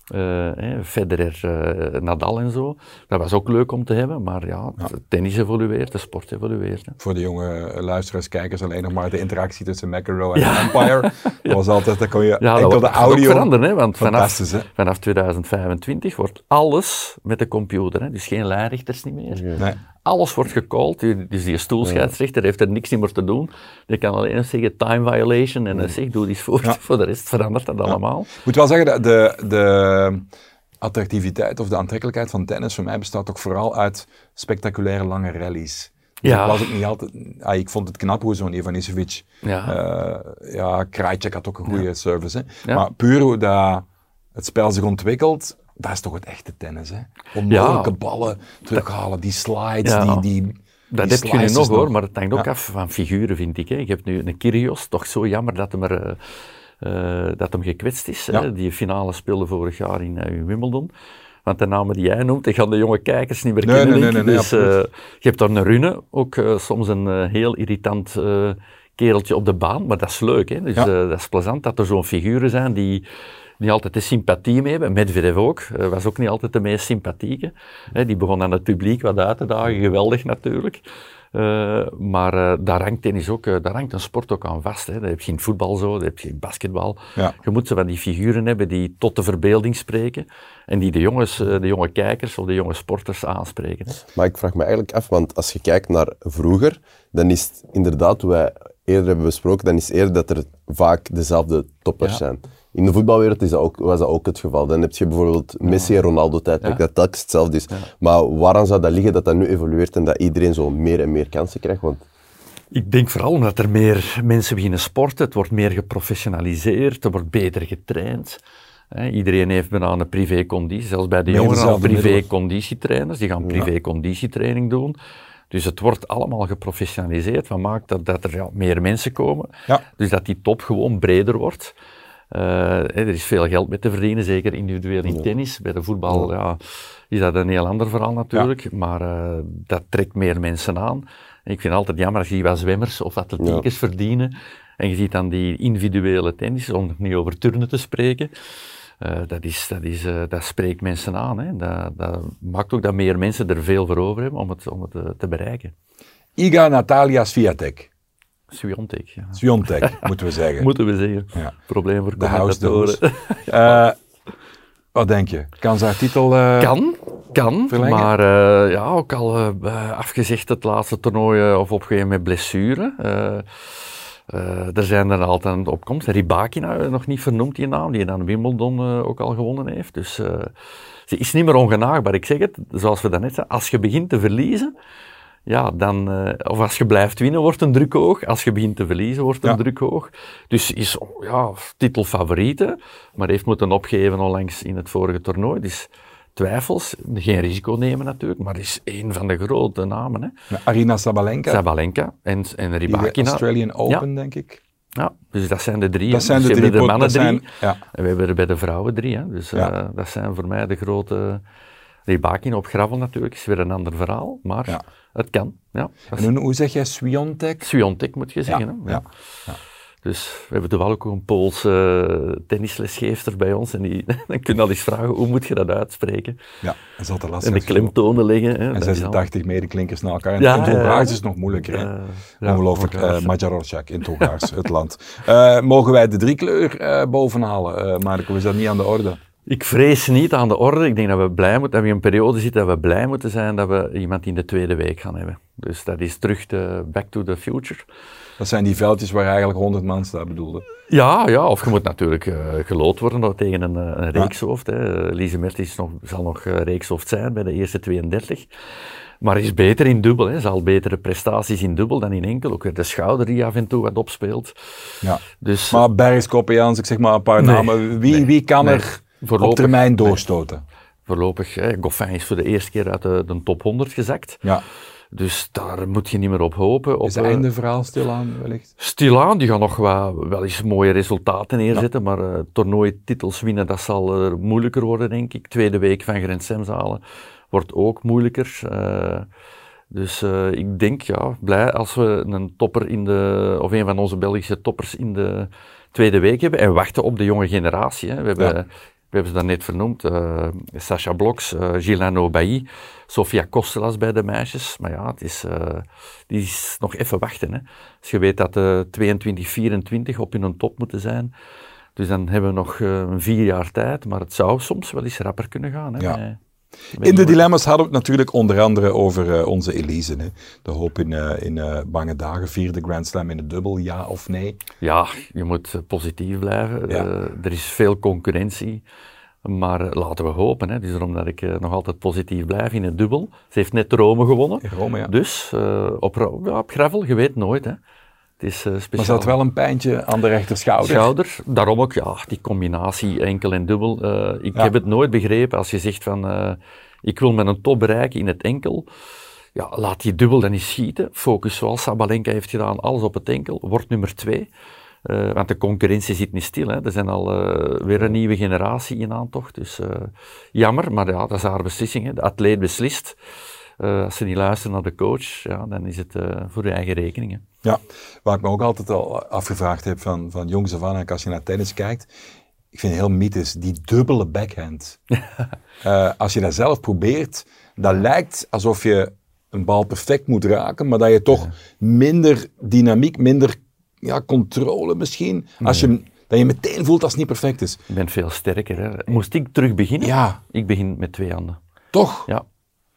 Eh, hè, Federer, eh, Nadal en zo. Dat was ook leuk om te hebben, maar ja, het tennis evolueert, de sport evolueert. Hè. Voor de jonge luisteraars, kijkers alleen nog maar de interactie tussen McEnroe en Empire. Dat was altijd, dan kon je Ja, enkel dat de audio... veranderen, hè, want vanaf, hè? vanaf 2025 wordt alles met de computer, hè, dus geen lijnrichters niet meer. Nee. Alles wordt gecalled, die- dus die stoelscheidsrechter heeft er niks meer te doen. Die kan alleen zeggen time violation en dan zegt doe iets voor. Ja. Voor de rest verandert dat allemaal. Ik moet wel zeggen, dat de, de attractiviteit of de aantrekkelijkheid van tennis voor mij bestaat toch vooral uit spectaculaire lange rallies. Dus Ja. ik was ook niet altijd... ah, ik vond het knap hoe zo'n Ivanisevic... Ja. eh, ja, Krajcek had ook een goede service. Hè. Ja. Maar puur hoe dat het spel zich ontwikkelt, dat is toch het echte tennis. Hè. Onmogelijke Ja. ballen terughalen, die slides, Ja. die, die, Dat heb je nu nog hoor, maar het hangt ook Ja. af van figuren, vind ik. Hè. Je hebt nu een Kyrgios, toch zo jammer dat hem, er, eh, eh, dat hem gekwetst is. Ja. Hè. Die finale speelde vorig jaar in, eh, in Wimbledon. Want de namen die jij noemt, die gaan de jonge kijkers niet meer Nee, kennen. nee, nee, dus, eh, je hebt daar een Rune, ook soms een heel irritant kereltje op de baan, maar dat is leuk. Hè. Dus Ja. dat is plezant dat er zo'n figuren zijn die niet altijd de sympathie mee hebben. Medvedev ook, eh, was ook niet altijd de meest sympathieke. Hè, die begon aan het publiek wat uit te dagen, geweldig natuurlijk. Eh, maar eh, daar hangt tennis ook, daar hangt een sport ook aan vast. Hè. Dat heb je in voetbal zo, dat heb je in basketbal. Ja. Je moet zo van die figuren hebben die tot de verbeelding spreken en die de jongens, de jonge kijkers of de jonge sporters aanspreken. Hè. Maar ik vraag me eigenlijk af, want als je kijkt naar vroeger, dan is het inderdaad, hoe wij eerder hebben besproken, dan is het eerder dat er vaak dezelfde toppers Ja. zijn. In de voetbalwereld is dat ook, was dat ook het geval. Dan heb je bijvoorbeeld Messi en Ronaldo tijdperk, Ja. dat telkens hetzelfde is. Maar waaraan zou dat liggen dat dat nu evolueert en dat iedereen zo meer en meer kansen krijgt? Want Ik denk vooral omdat er meer mensen beginnen sporten, het wordt meer geprofessionaliseerd, er wordt beter getraind. Hè, iedereen heeft bijna een privé-conditie, zelfs bij de jongeren al privé-conditietrainers, die gaan privé-conditietraining doen. Dus het wordt allemaal geprofessionaliseerd, wat maakt dat, dat er ja, meer mensen komen. Ja. Dus dat die top gewoon breder wordt. Eh, er is veel geld mee te verdienen, zeker individueel in tennis. Bij de voetbal ja, is dat een heel ander verhaal natuurlijk, maar eh, dat trekt meer mensen aan. En ik vind het altijd jammer als je wat zwemmers of atletiekers verdienen en je ziet dan die individuele tennis, om niet over turnen te spreken. Eh, dat, is, dat, is, dat spreekt mensen aan. Hè. Dat, dat maakt ook dat meer mensen er veel voor over hebben om het, om het te bereiken. Iga Natalia Swiatek. Swiontek, ja. Moeten we zeggen. Moeten we zeggen. Ja. Probleem voor De commentatoren. Eh, wat denk je? Kan ze haar titel... eh, Kan, kan, Verlengen? maar eh, ja, ook al afgezegd het laatste toernooi of opgegeven met blessure. Er zijn er altijd aan de opkomst. Ribakina, nog niet vernoemd die naam, die dan Wimbledon ook al gewonnen heeft. Dus ze is niet meer ongenaakbaar. Ik zeg het, zoals we daarnet zeiden, als je begint te verliezen, ja, dan, eh, of als je blijft winnen, wordt een druk hoog. Als je begint te verliezen, wordt een Ja. druk hoog. Dus is, ja, titelfavoriete, maar heeft moeten opgeven onlangs in het vorige toernooi. Dus twijfels, geen risico nemen natuurlijk, maar is één van de grote namen. Hè. Arina Sabalenka, Sabalenka en, en die Rybakina. Australian Open, denk ik. Ja, dus dat zijn de drie. Dat zijn Dus de drie. de mannen drie. zijn- ja. En we hebben er bij de vrouwen drie. Hè. Dus Ja. eh, dat zijn voor mij de grote... Rybakina op gravel natuurlijk, is weer een ander verhaal, maar Ja. het kan. Ja, En hoe, zeg jij Swiontek? Swiontek moet je zeggen. hè. ja. Dus we hebben toevallig ook een Poolse tennislesgeefster bij ons. En die, dan kun je al eens vragen, hoe moet je dat uitspreken? Ja, dat is altijd lastig. En de klemtonen leggen. Hè. En Dat is al- 86 medeklinkers na elkaar. En Ja, in het ja, Hongaars ja. is nog moeilijker. hè? Ja, Ongelooflijk. Uh, in het Hongaars, het land. Eh, mogen wij de driekleur eh bovenhalen, Marco? Is dat niet aan de orde? Ik vrees niet aan de orde. Ik denk dat we blij moeten, dat we in een periode zitten dat we blij moeten zijn dat we iemand in de tweede week gaan hebben. Dus dat is terug de Back to the Future. Dat zijn die veldjes waar eigenlijk 100 man staat bedoelde. Ja, ja, of je moet natuurlijk uh, gelood worden tegen een, uh, een reekshoofd. Hè. Lise Mertens nog, zal nog uh, reekshoofd zijn bij de eerste 32. Maar is beter in dubbel. Hè. Zal betere prestaties in dubbel dan in enkel. Ook weer de schouder die af en toe wat opspeelt. Ja. Dus, maar Bergs, Kopiaans, ik zeg maar een paar Nee, namen. Wie, nee, wie kan nee. er Voorlopig- op termijn doorstoten? Voorlopig, hè, Goffin is voor de eerste keer uit de, de top 100 gezakt. Ja. Dus daar moet je niet meer op hopen. Op, Is het eh, einde verhaal stilaan wellicht? Stilaan, die gaan nog wel, wel eens mooie resultaten neerzetten, maar uh, toernooititels winnen, dat zal uh, moeilijker worden, denk ik. Tweede week van Grand Slams halen wordt ook moeilijker. Uh, dus uh, ik denk, ja, blij als we een topper in de, of een van onze Belgische toppers in de tweede week hebben en wachten op de jonge generatie. Hè. We hebben Ja. We hebben ze dat net vernoemd, uh, Sascha Bloks, uh, Gilano Bailly, Sofia Kostelas bij de meisjes. Maar ja, het is, uh, die is nog even wachten. Hè. Als je weet dat de 22, 24 op hun top moeten zijn, dus dan hebben we nog een vier jaar tijd, maar het zou soms wel eens rapper kunnen gaan. Hè, ja. In de dilemma's hadden we het natuurlijk onder andere over onze Elise. Hè. De hoop in, in bange dagen, vierde Grand Slam in de dubbel, ja of nee? Ja, je moet positief blijven. er is veel concurrentie. Maar laten we hopen. Hè. Dus dat ik nog altijd positief blijf in het dubbel. Ze heeft net Rome gewonnen. Rome, ja. Dus op, ja, op gravel, je weet nooit. Hè. Het is, uh, maar ze had wel een pijntje aan de rechterschouder. Schouder, daarom ook, ja, die combinatie enkel en dubbel. Uh, ik heb het nooit begrepen als je zegt van, uh, ik wil met een top bereiken in het enkel. Ja, laat die dubbel dan niet schieten. Focus zoals Sabalenka heeft gedaan, alles op het enkel. Word nummer twee. Want de concurrentie zit niet stil. Hè. Er zijn al weer een nieuwe generatie in aantocht. Dus jammer, maar ja, dat is haar beslissing. Hè. De atleet beslist. Als ze niet luisteren naar de coach, ja, dan is het voor de eigen rekening. Hè. Ja, waar ik me ook altijd al afgevraagd heb van, van jongs af aan, als je naar tennis kijkt, ik vind het heel mythisch, die dubbele backhand. als je dat zelf probeert, dat lijkt alsof je een bal perfect moet raken, maar dat je toch ja. minder dynamiek, minder ja, controle misschien. Als je, dat je meteen voelt als het niet perfect is. Je bent veel sterker. Hè? Moest ik terug beginnen? Ja. Ik begin met twee handen. Toch? Ja.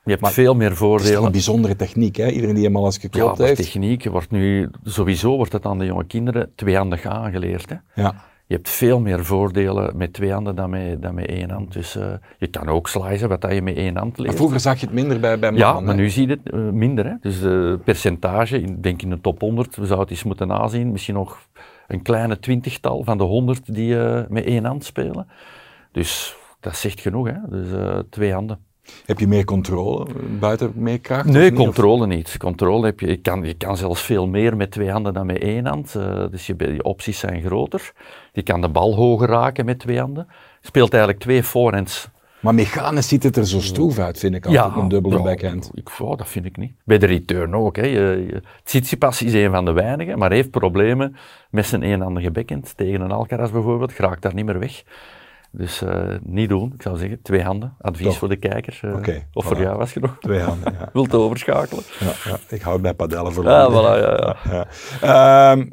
Je hebt veel meer voordelen. Het is een bijzondere techniek, hè? Iedereen die helemaal eens geklopt ja, heeft. techniek wordt nu, sowieso wordt het aan de jonge kinderen tweehandig aangeleerd. Hè? Ja. Je hebt veel meer voordelen met twee handen dan met, dan met één hand. Dus uh, je kan ook slicen wat je met één hand leert. Maar vroeger zag je het minder bij, bij mannen. Ja, maar nu zie je het uh, minder. Hè. Dus de percentage, ik denk in de top 100, we zouden het eens moeten nazien, misschien nog een kleine twintigtal van de 100 die met één hand spelen. Dus dat zegt genoeg, hè. Dus twee handen. Heb je meer controle, buiten meer kracht? Nee, niet, controle niet. Controle heb je, je, kan, je kan zelfs veel meer met twee handen dan met één hand. Uh, dus je, je, opties zijn groter. Je kan de bal hoger raken met twee handen. Je speelt eigenlijk twee forehands. Maar mechanisch ziet het er zo stroef uit, vind ik altijd, ja, een dubbele ja, backhand. Ik, oh, dat vind ik niet. Bij de return ook. Hè. Je, je, Tsitsipas is een van de weinigen, maar heeft problemen met zijn eenhandige backhand. Tegen een Alcaraz bijvoorbeeld, geraakt daar niet meer weg. Dus uh, niet doen, ik zou zeggen, twee handen. Advies Toch. voor de kijker. Uh, okay, of voor voilà. jou was je nog Twee handen, ja. wilt overschakelen. Ja, ja, ik hou bij padellen voor Ja, voilà, ja, ja. ja. Um,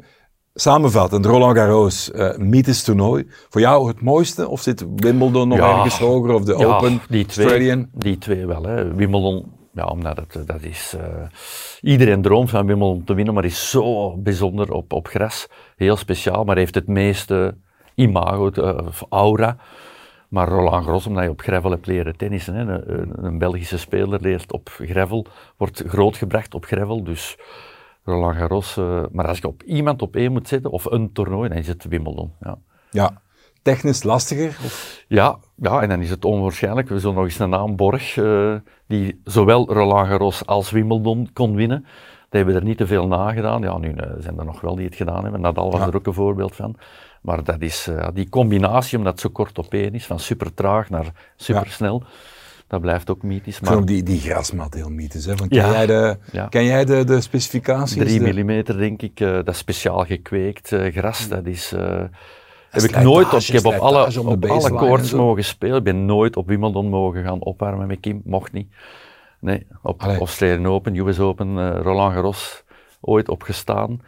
samenvattend, Roland Garros, uh, mythisch toernooi. Voor jou het mooiste? Of zit Wimbledon nog ergens hoger? Of de Open, die twee, Australian? Die twee wel. Hè. Wimbledon, ja, omdat het, dat is... eh, iedereen droomt van Wimbledon te winnen, maar is zo bijzonder op, op gras. Heel speciaal, maar heeft het meeste imago, eh, of aura. Maar Roland Garros, omdat je op gravel hebt leren tennissen. Hè. Een, een- Belgische speler leert op gravel, wordt grootgebracht op gravel. Dus Roland Garros. eh, maar als je op iemand op één moet zetten, of een toernooi, dan is het Wimbledon. Ja. Ja. Technisch lastiger? Of? Ja, ja, en dan is het onwaarschijnlijk. We zullen nog eens een naam Borg, eh, die zowel Roland Garros als Wimbledon kon winnen. Die hebben er niet te veel nagedaan. Ja, nu zijn er nog wel die het gedaan hebben. Nadal was Ja. er ook een voorbeeld van. Maar dat is, eh, die combinatie, omdat het zo kort op één is, van super traag naar super snel, dat blijft ook mythisch. Maar die, die grasmat heel mythisch. Hè? Van, ken Ja. jij, de, Ja. ken jij de, de specificaties? 3 De- millimeter, denk ik, eh, dat is speciaal gekweekt eh, gras. Dat is... heb ik nooit op, ik heb op alle, op alle koorts mogen spelen. Ik ben nooit op Wimbledon mogen gaan opwarmen met Kim, mocht niet. Nee, op. Australian Open, US Open, Roland Garros, ooit opgestaan.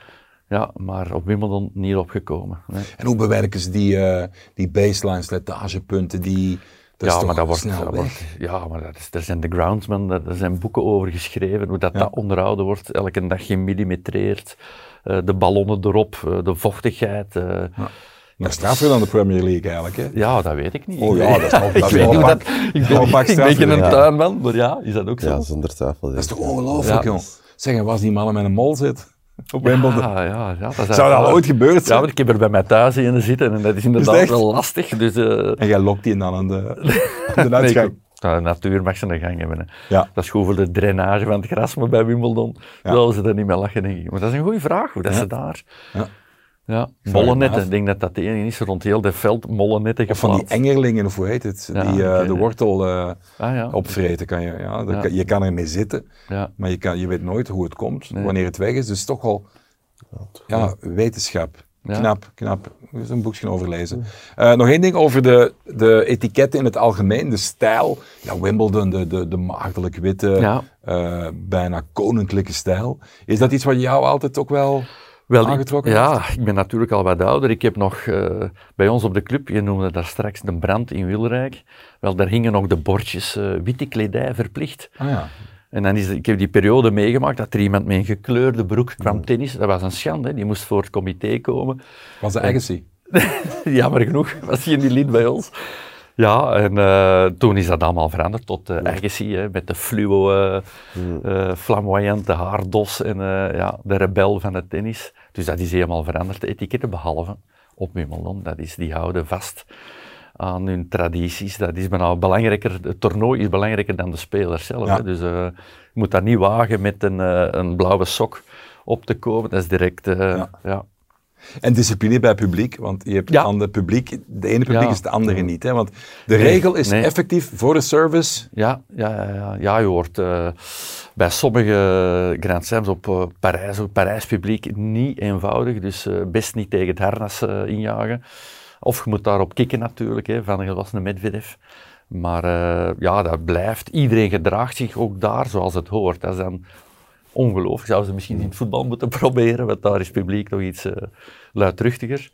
Ja, maar op Wimbledon niet opgekomen. Nee. En hoe bewerken ze die, eh, die baseline slijtagepunten? Die, dat ja, maar dat wordt, snel dat wordt, ja, maar dat is, er zijn de groundsmen, daar, daar zijn boeken over geschreven, hoe dat, Ja. dat onderhouden wordt, elke dag gemillimetreerd, eh, de ballonnen erop, eh, de vochtigheid. eh, Dat is straffer dan de Premier League eigenlijk. Hè? Ja, dat weet ik niet. Oh ja, dat is nog- dat ik is weet dat, ik ben, ik ben geen ja. tuinman, maar ja, is dat ook zo? Ja, zonder twijfel. Dat is toch ongelooflijk, Ja. joh. Zeg, en was die man met een mol zit op Wimbledon? Ja, ja, ja, dat Zou dat ooit gebeurd Ja, zijn? want ik heb er bij mij thuis in zitten en dat is inderdaad wel lastig. Dus, eh, En jij lokt die dan aan de, aan de nee, uitgang. ik- nou, de natuur mag zijn gang hebben. Hè. Ja. Dat is goed voor de drainage van het gras, maar bij Wimbledon zouden ze er niet mee lachen, denk ik. Maar dat is een goede vraag, hoe dat ze daar... Ja. Mollennetten, ik denk dat dat de enige is rond heel de veld, mollennetten Of van die engerlingen, of hoe heet het? Ja, die eh, oké. de wortel eh, Ah, ja. opvreten kan je. Ja, dat Ja. kan- je kan ermee zitten, Ja. maar je, kan, je weet nooit hoe het komt, Nee. wanneer het weg is. Dus toch wel ja, wetenschap. Ja. Knap, knap. Er is een boekje over lezen. Eh, nog één ding over de, de etiketten in het algemeen, de stijl. Ja, Wimbledon, de, de, de maagdelijk witte, Ja. eh, bijna koninklijke stijl. Is dat iets wat jou altijd ook wel Wel, ik- aangetrokken ja, ik ben natuurlijk al wat ouder. Ik heb nog eh, bij ons op de club, je noemde daar straks de brand in Wilrijk. Wel, daar hingen nog de bordjes eh, witte kledij verplicht. Ah ja. En dan is, ik heb die periode meegemaakt dat er iemand met een gekleurde broek kwam tennis. Dat was een schande, hè. die moest voor het comité komen. Was de Agassi? Jammer genoeg was hij niet lid bij ons. Ja, en eh, toen is dat allemaal veranderd tot uh, Agassi, hè, met de fluo, eh eh, flamboyante haardos en eh, ja, de rebel van het tennis. Dus dat is helemaal veranderd, de etiketten, behalve op Wimbledon. Dat is, die houden vast aan hun tradities. Dat is bijna belangrijker, het toernooi is belangrijker dan de spelers zelf. Ja. Hè. Dus eh, je moet dat niet wagen met een, eh, een blauwe sok op te komen. Dat is direct, eh, Ja. ja. En discipline bij publiek, want je hebt Ja. aan de publiek, de ene publiek Ja. is de andere niet. Hè? Want de regel is nee. effectief voor de service. Ja, ja, ja, ja. ja je hoort eh, bij sommige Grand Slams op eh, Parijs, ook Parijs publiek, niet eenvoudig. Dus eh, best niet tegen het harnas eh, injagen. Of je moet daarop kicken natuurlijk, hè, van een Medvedev. Maar eh, ja, dat blijft. Iedereen gedraagt zich ook daar zoals het hoort. Dat is dan ongelooflijk. Zouden ze misschien in het voetbal moeten proberen, want daar is het publiek nog iets eh, luidruchtiger.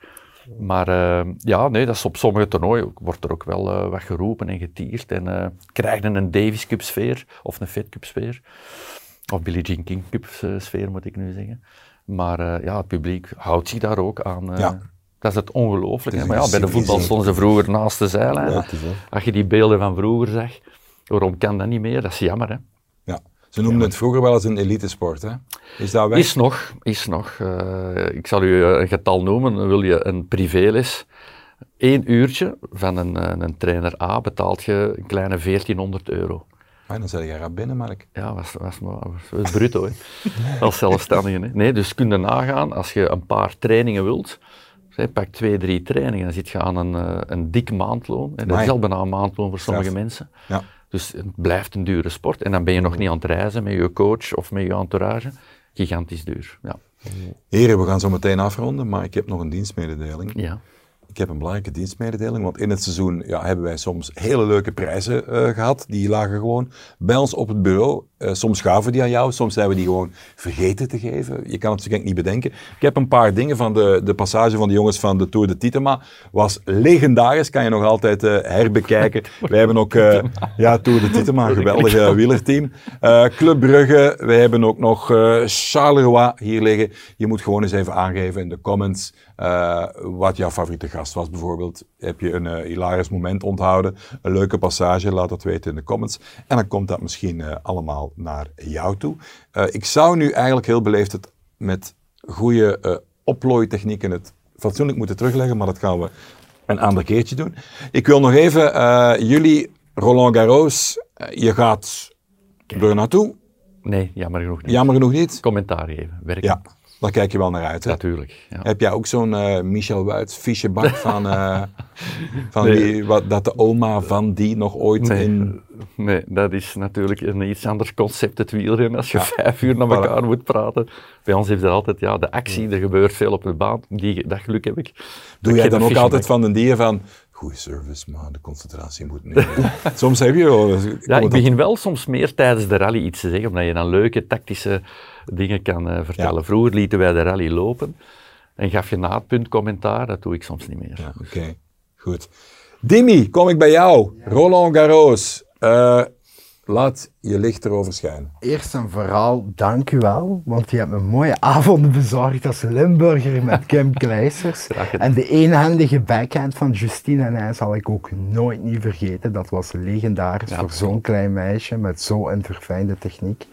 Maar eh, ja, nee, dat is op sommige toernooien wordt er ook wel eh, wat geroepen en getierd. En krijg je een Davis Cup sfeer of een Fed Cup sfeer. Of Billie Jean King Cup sfeer moet ik nu zeggen. Maar ja, het publiek houdt zich daar ook aan. Ja. Dat is het ongelooflijk. Maar ja, bij de voetbal stonden ze vroeger naast de zijlijn. Ja. Als je die beelden van vroeger zag, waarom kan dat niet meer? Dat is jammer. Hè? Ze noemden het vroeger wel eens een elitesport. Hè? Is dat weg? Is nog, is nog. Eh, ik zal u een getal noemen. Wil je een privéles. Eén uurtje van een, een trainer A betaalt je een kleine 1400 euro. Ah, dan zet je rap binnen, Mark. Ja, was, was, maar- was, bruto, hè. Als zelfstandige. Hè. Nee, dus kun je nagaan, als je een paar trainingen wilt, zeg, pak twee, drie trainingen, dan zit je aan een, eh, een dik maandloon. En dat is al bijna een maandloon voor sommige mensen. Ja. Dus het blijft een dure sport. En dan ben je nog niet aan het reizen met je coach of met je entourage. Gigantisch duur, ja. Heren, we gaan zo meteen afronden, maar ik heb nog een dienstmededeling. ja. Ik heb een belangrijke dienstmededeling, want in het seizoen ja, hebben wij soms hele leuke prijzen eh, gehad. Die lagen gewoon bij ons op het bureau. Eh, soms gaven die aan jou, soms zijn we die gewoon vergeten te geven. Je kan het natuurlijk niet bedenken. Ik heb een paar dingen van de, de passage van de jongens van de Tour de Titema. Was legendarisch, kan je nog altijd eh, herbekijken. wij hebben ook, eh, ja, Tour de Titema, een geweldige wielerteam. Club Brugge, we hebben ook nog Charleroi hier liggen. Je moet gewoon eens even aangeven in de comments wat jouw favoriete gast was bijvoorbeeld. Heb je een hilarisch moment onthouden, een leuke passage, laat dat weten in de comments. En dan komt dat misschien eh, naar jou toe. Eh, ik zou nu eigenlijk heel beleefd het met goede eh oplooitechnieken het fatsoenlijk moeten terugleggen, maar dat gaan we een ander keertje doen. Ik wil nog even, eh, jullie, Roland Garros, je gaat er naartoe, Nee, jammer genoeg niet. jammer genoeg niet. Commentaar geven, werken. Ja, daar kijk je wel naar uit. Hè? Natuurlijk. Ja. Heb jij ook zo'n eh, Michel Wuits fichebak van, eh, van Nee. wie, wat, dat de oma van die nog ooit Nee, in... nee, dat is natuurlijk een iets ander concept, het wielrennen, als je vijf uur naar elkaar moet praten. Bij ons heeft er altijd ja, de actie, er gebeurt veel op de baan, die, dat geluk heb ik. Doe jij dan ook altijd van den dier van... Goeie service, maar de concentratie moet nu... Soms heb je wel... Ja, ik begin wel soms meer tijdens de rally iets te zeggen, omdat je dan leuke tactische dingen kan eh, vertellen. Ja. Vroeger lieten wij de rally lopen en gaf je na het punt commentaar, dat doe ik soms niet meer. Ja, Oké, goed. Dimi, kom ik bij jou. Roland Garros. Eh, laat je licht erover schijnen. Eerst en vooral, dank u wel, want je hebt me een mooie avond bezorgd als Limburger met Kim Kleisters. En de eenhandige backhand van Justine en hij zal ik ook nooit niet vergeten. Dat was legendarisch voor zo'n klein meisje met zo'n verfijnde techniek.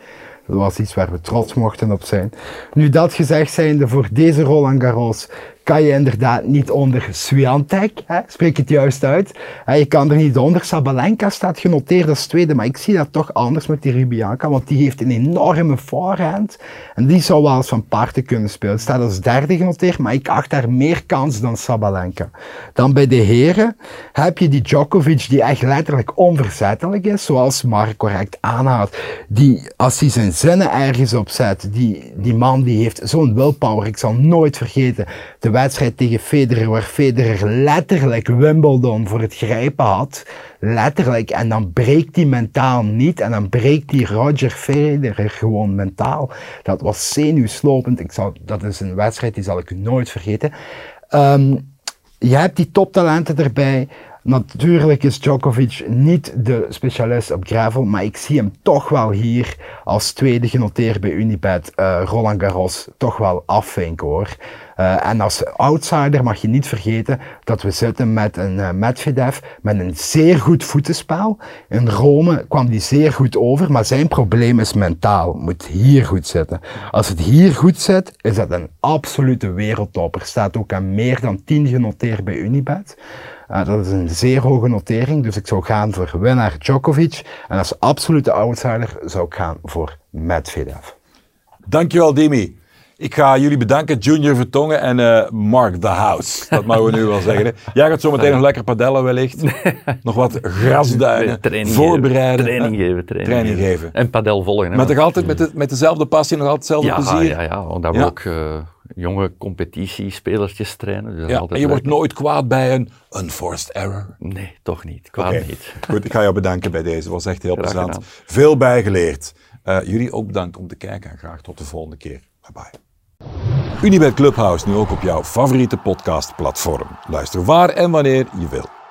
Dat was iets waar we trots mochten op zijn. Nu dat gezegd zijnde, voor deze Roland Garros kan je inderdaad niet onder Swiatek, spreek het juist uit. Je kan er niet onder. Sabalenka staat genoteerd als tweede, maar ik zie dat toch anders met die Ribianca, want die heeft een enorme voorhand. En die zou wel eens van parten kunnen spelen. Staat als derde genoteerd, maar ik acht daar meer kans dan Sabalenka. Dan bij de heren heb je die Djokovic die echt letterlijk onverzettelijk is, zoals Mark correct aanhaalt. Die, als hij zijn zinnen ergens op zet, die, die man die heeft zo'n willpower. Ik zal nooit vergeten de wedstrijd tegen Federer, waar Federer letterlijk Wimbledon voor het grijpen had. Letterlijk. En dan breekt hij mentaal niet. En dan breekt die Roger Federer gewoon mentaal. Dat was zenuwslopend. Ik zal, dat is een wedstrijd die zal ik nooit vergeten. Ehm, je hebt die toptalenten erbij. Natuurlijk is Djokovic niet de specialist op gravel, maar ik zie hem toch wel hier als tweede genoteerd bij Unibet uh, Roland Garros toch wel afvinken hoor. Uh, en als outsider mag je niet vergeten dat we zitten met een uh, Medvedev met een zeer goed voetenspel. In Rome kwam die zeer goed over, maar zijn probleem is mentaal. Moet hier goed zitten. Als het hier goed zit, is dat een absolute wereldtopper. Staat ook aan meer dan 10 genoteerd bij Unibet. Uh, dat is een zeer hoge notering, dus ik zou gaan voor winnaar Djokovic. En als absolute outsider zou ik gaan voor Medvedev. Dankjewel, Dimi. Ik ga jullie bedanken, Junior Vertongen en uh, Mark the House. Dat mogen we nu wel zeggen. Hè. Jij gaat zo meteen nog lekker padellen wellicht. Nog wat grasduinen, training voorbereiden. Geven, training geven. Training, training geven. En padel volgen. Hè, maar toch altijd met, de, met dezelfde passie, nog altijd hetzelfde ja, plezier? Ja, ja, omdat we ook uh, jonge competitiespelertjes trainen. Dus ja, en je wordt nooit kwaad bij een unforced error? Nee, toch niet. Kwaad okay. niet. Goed, ik ga jou bedanken bij deze. Was echt heel plezant. Veel bijgeleerd. Uh, jullie ook bedankt om te kijken en graag tot de volgende keer. Bye bye. Unibet Clubhouse nu ook op jouw favoriete podcastplatform. Luister waar en wanneer je wil.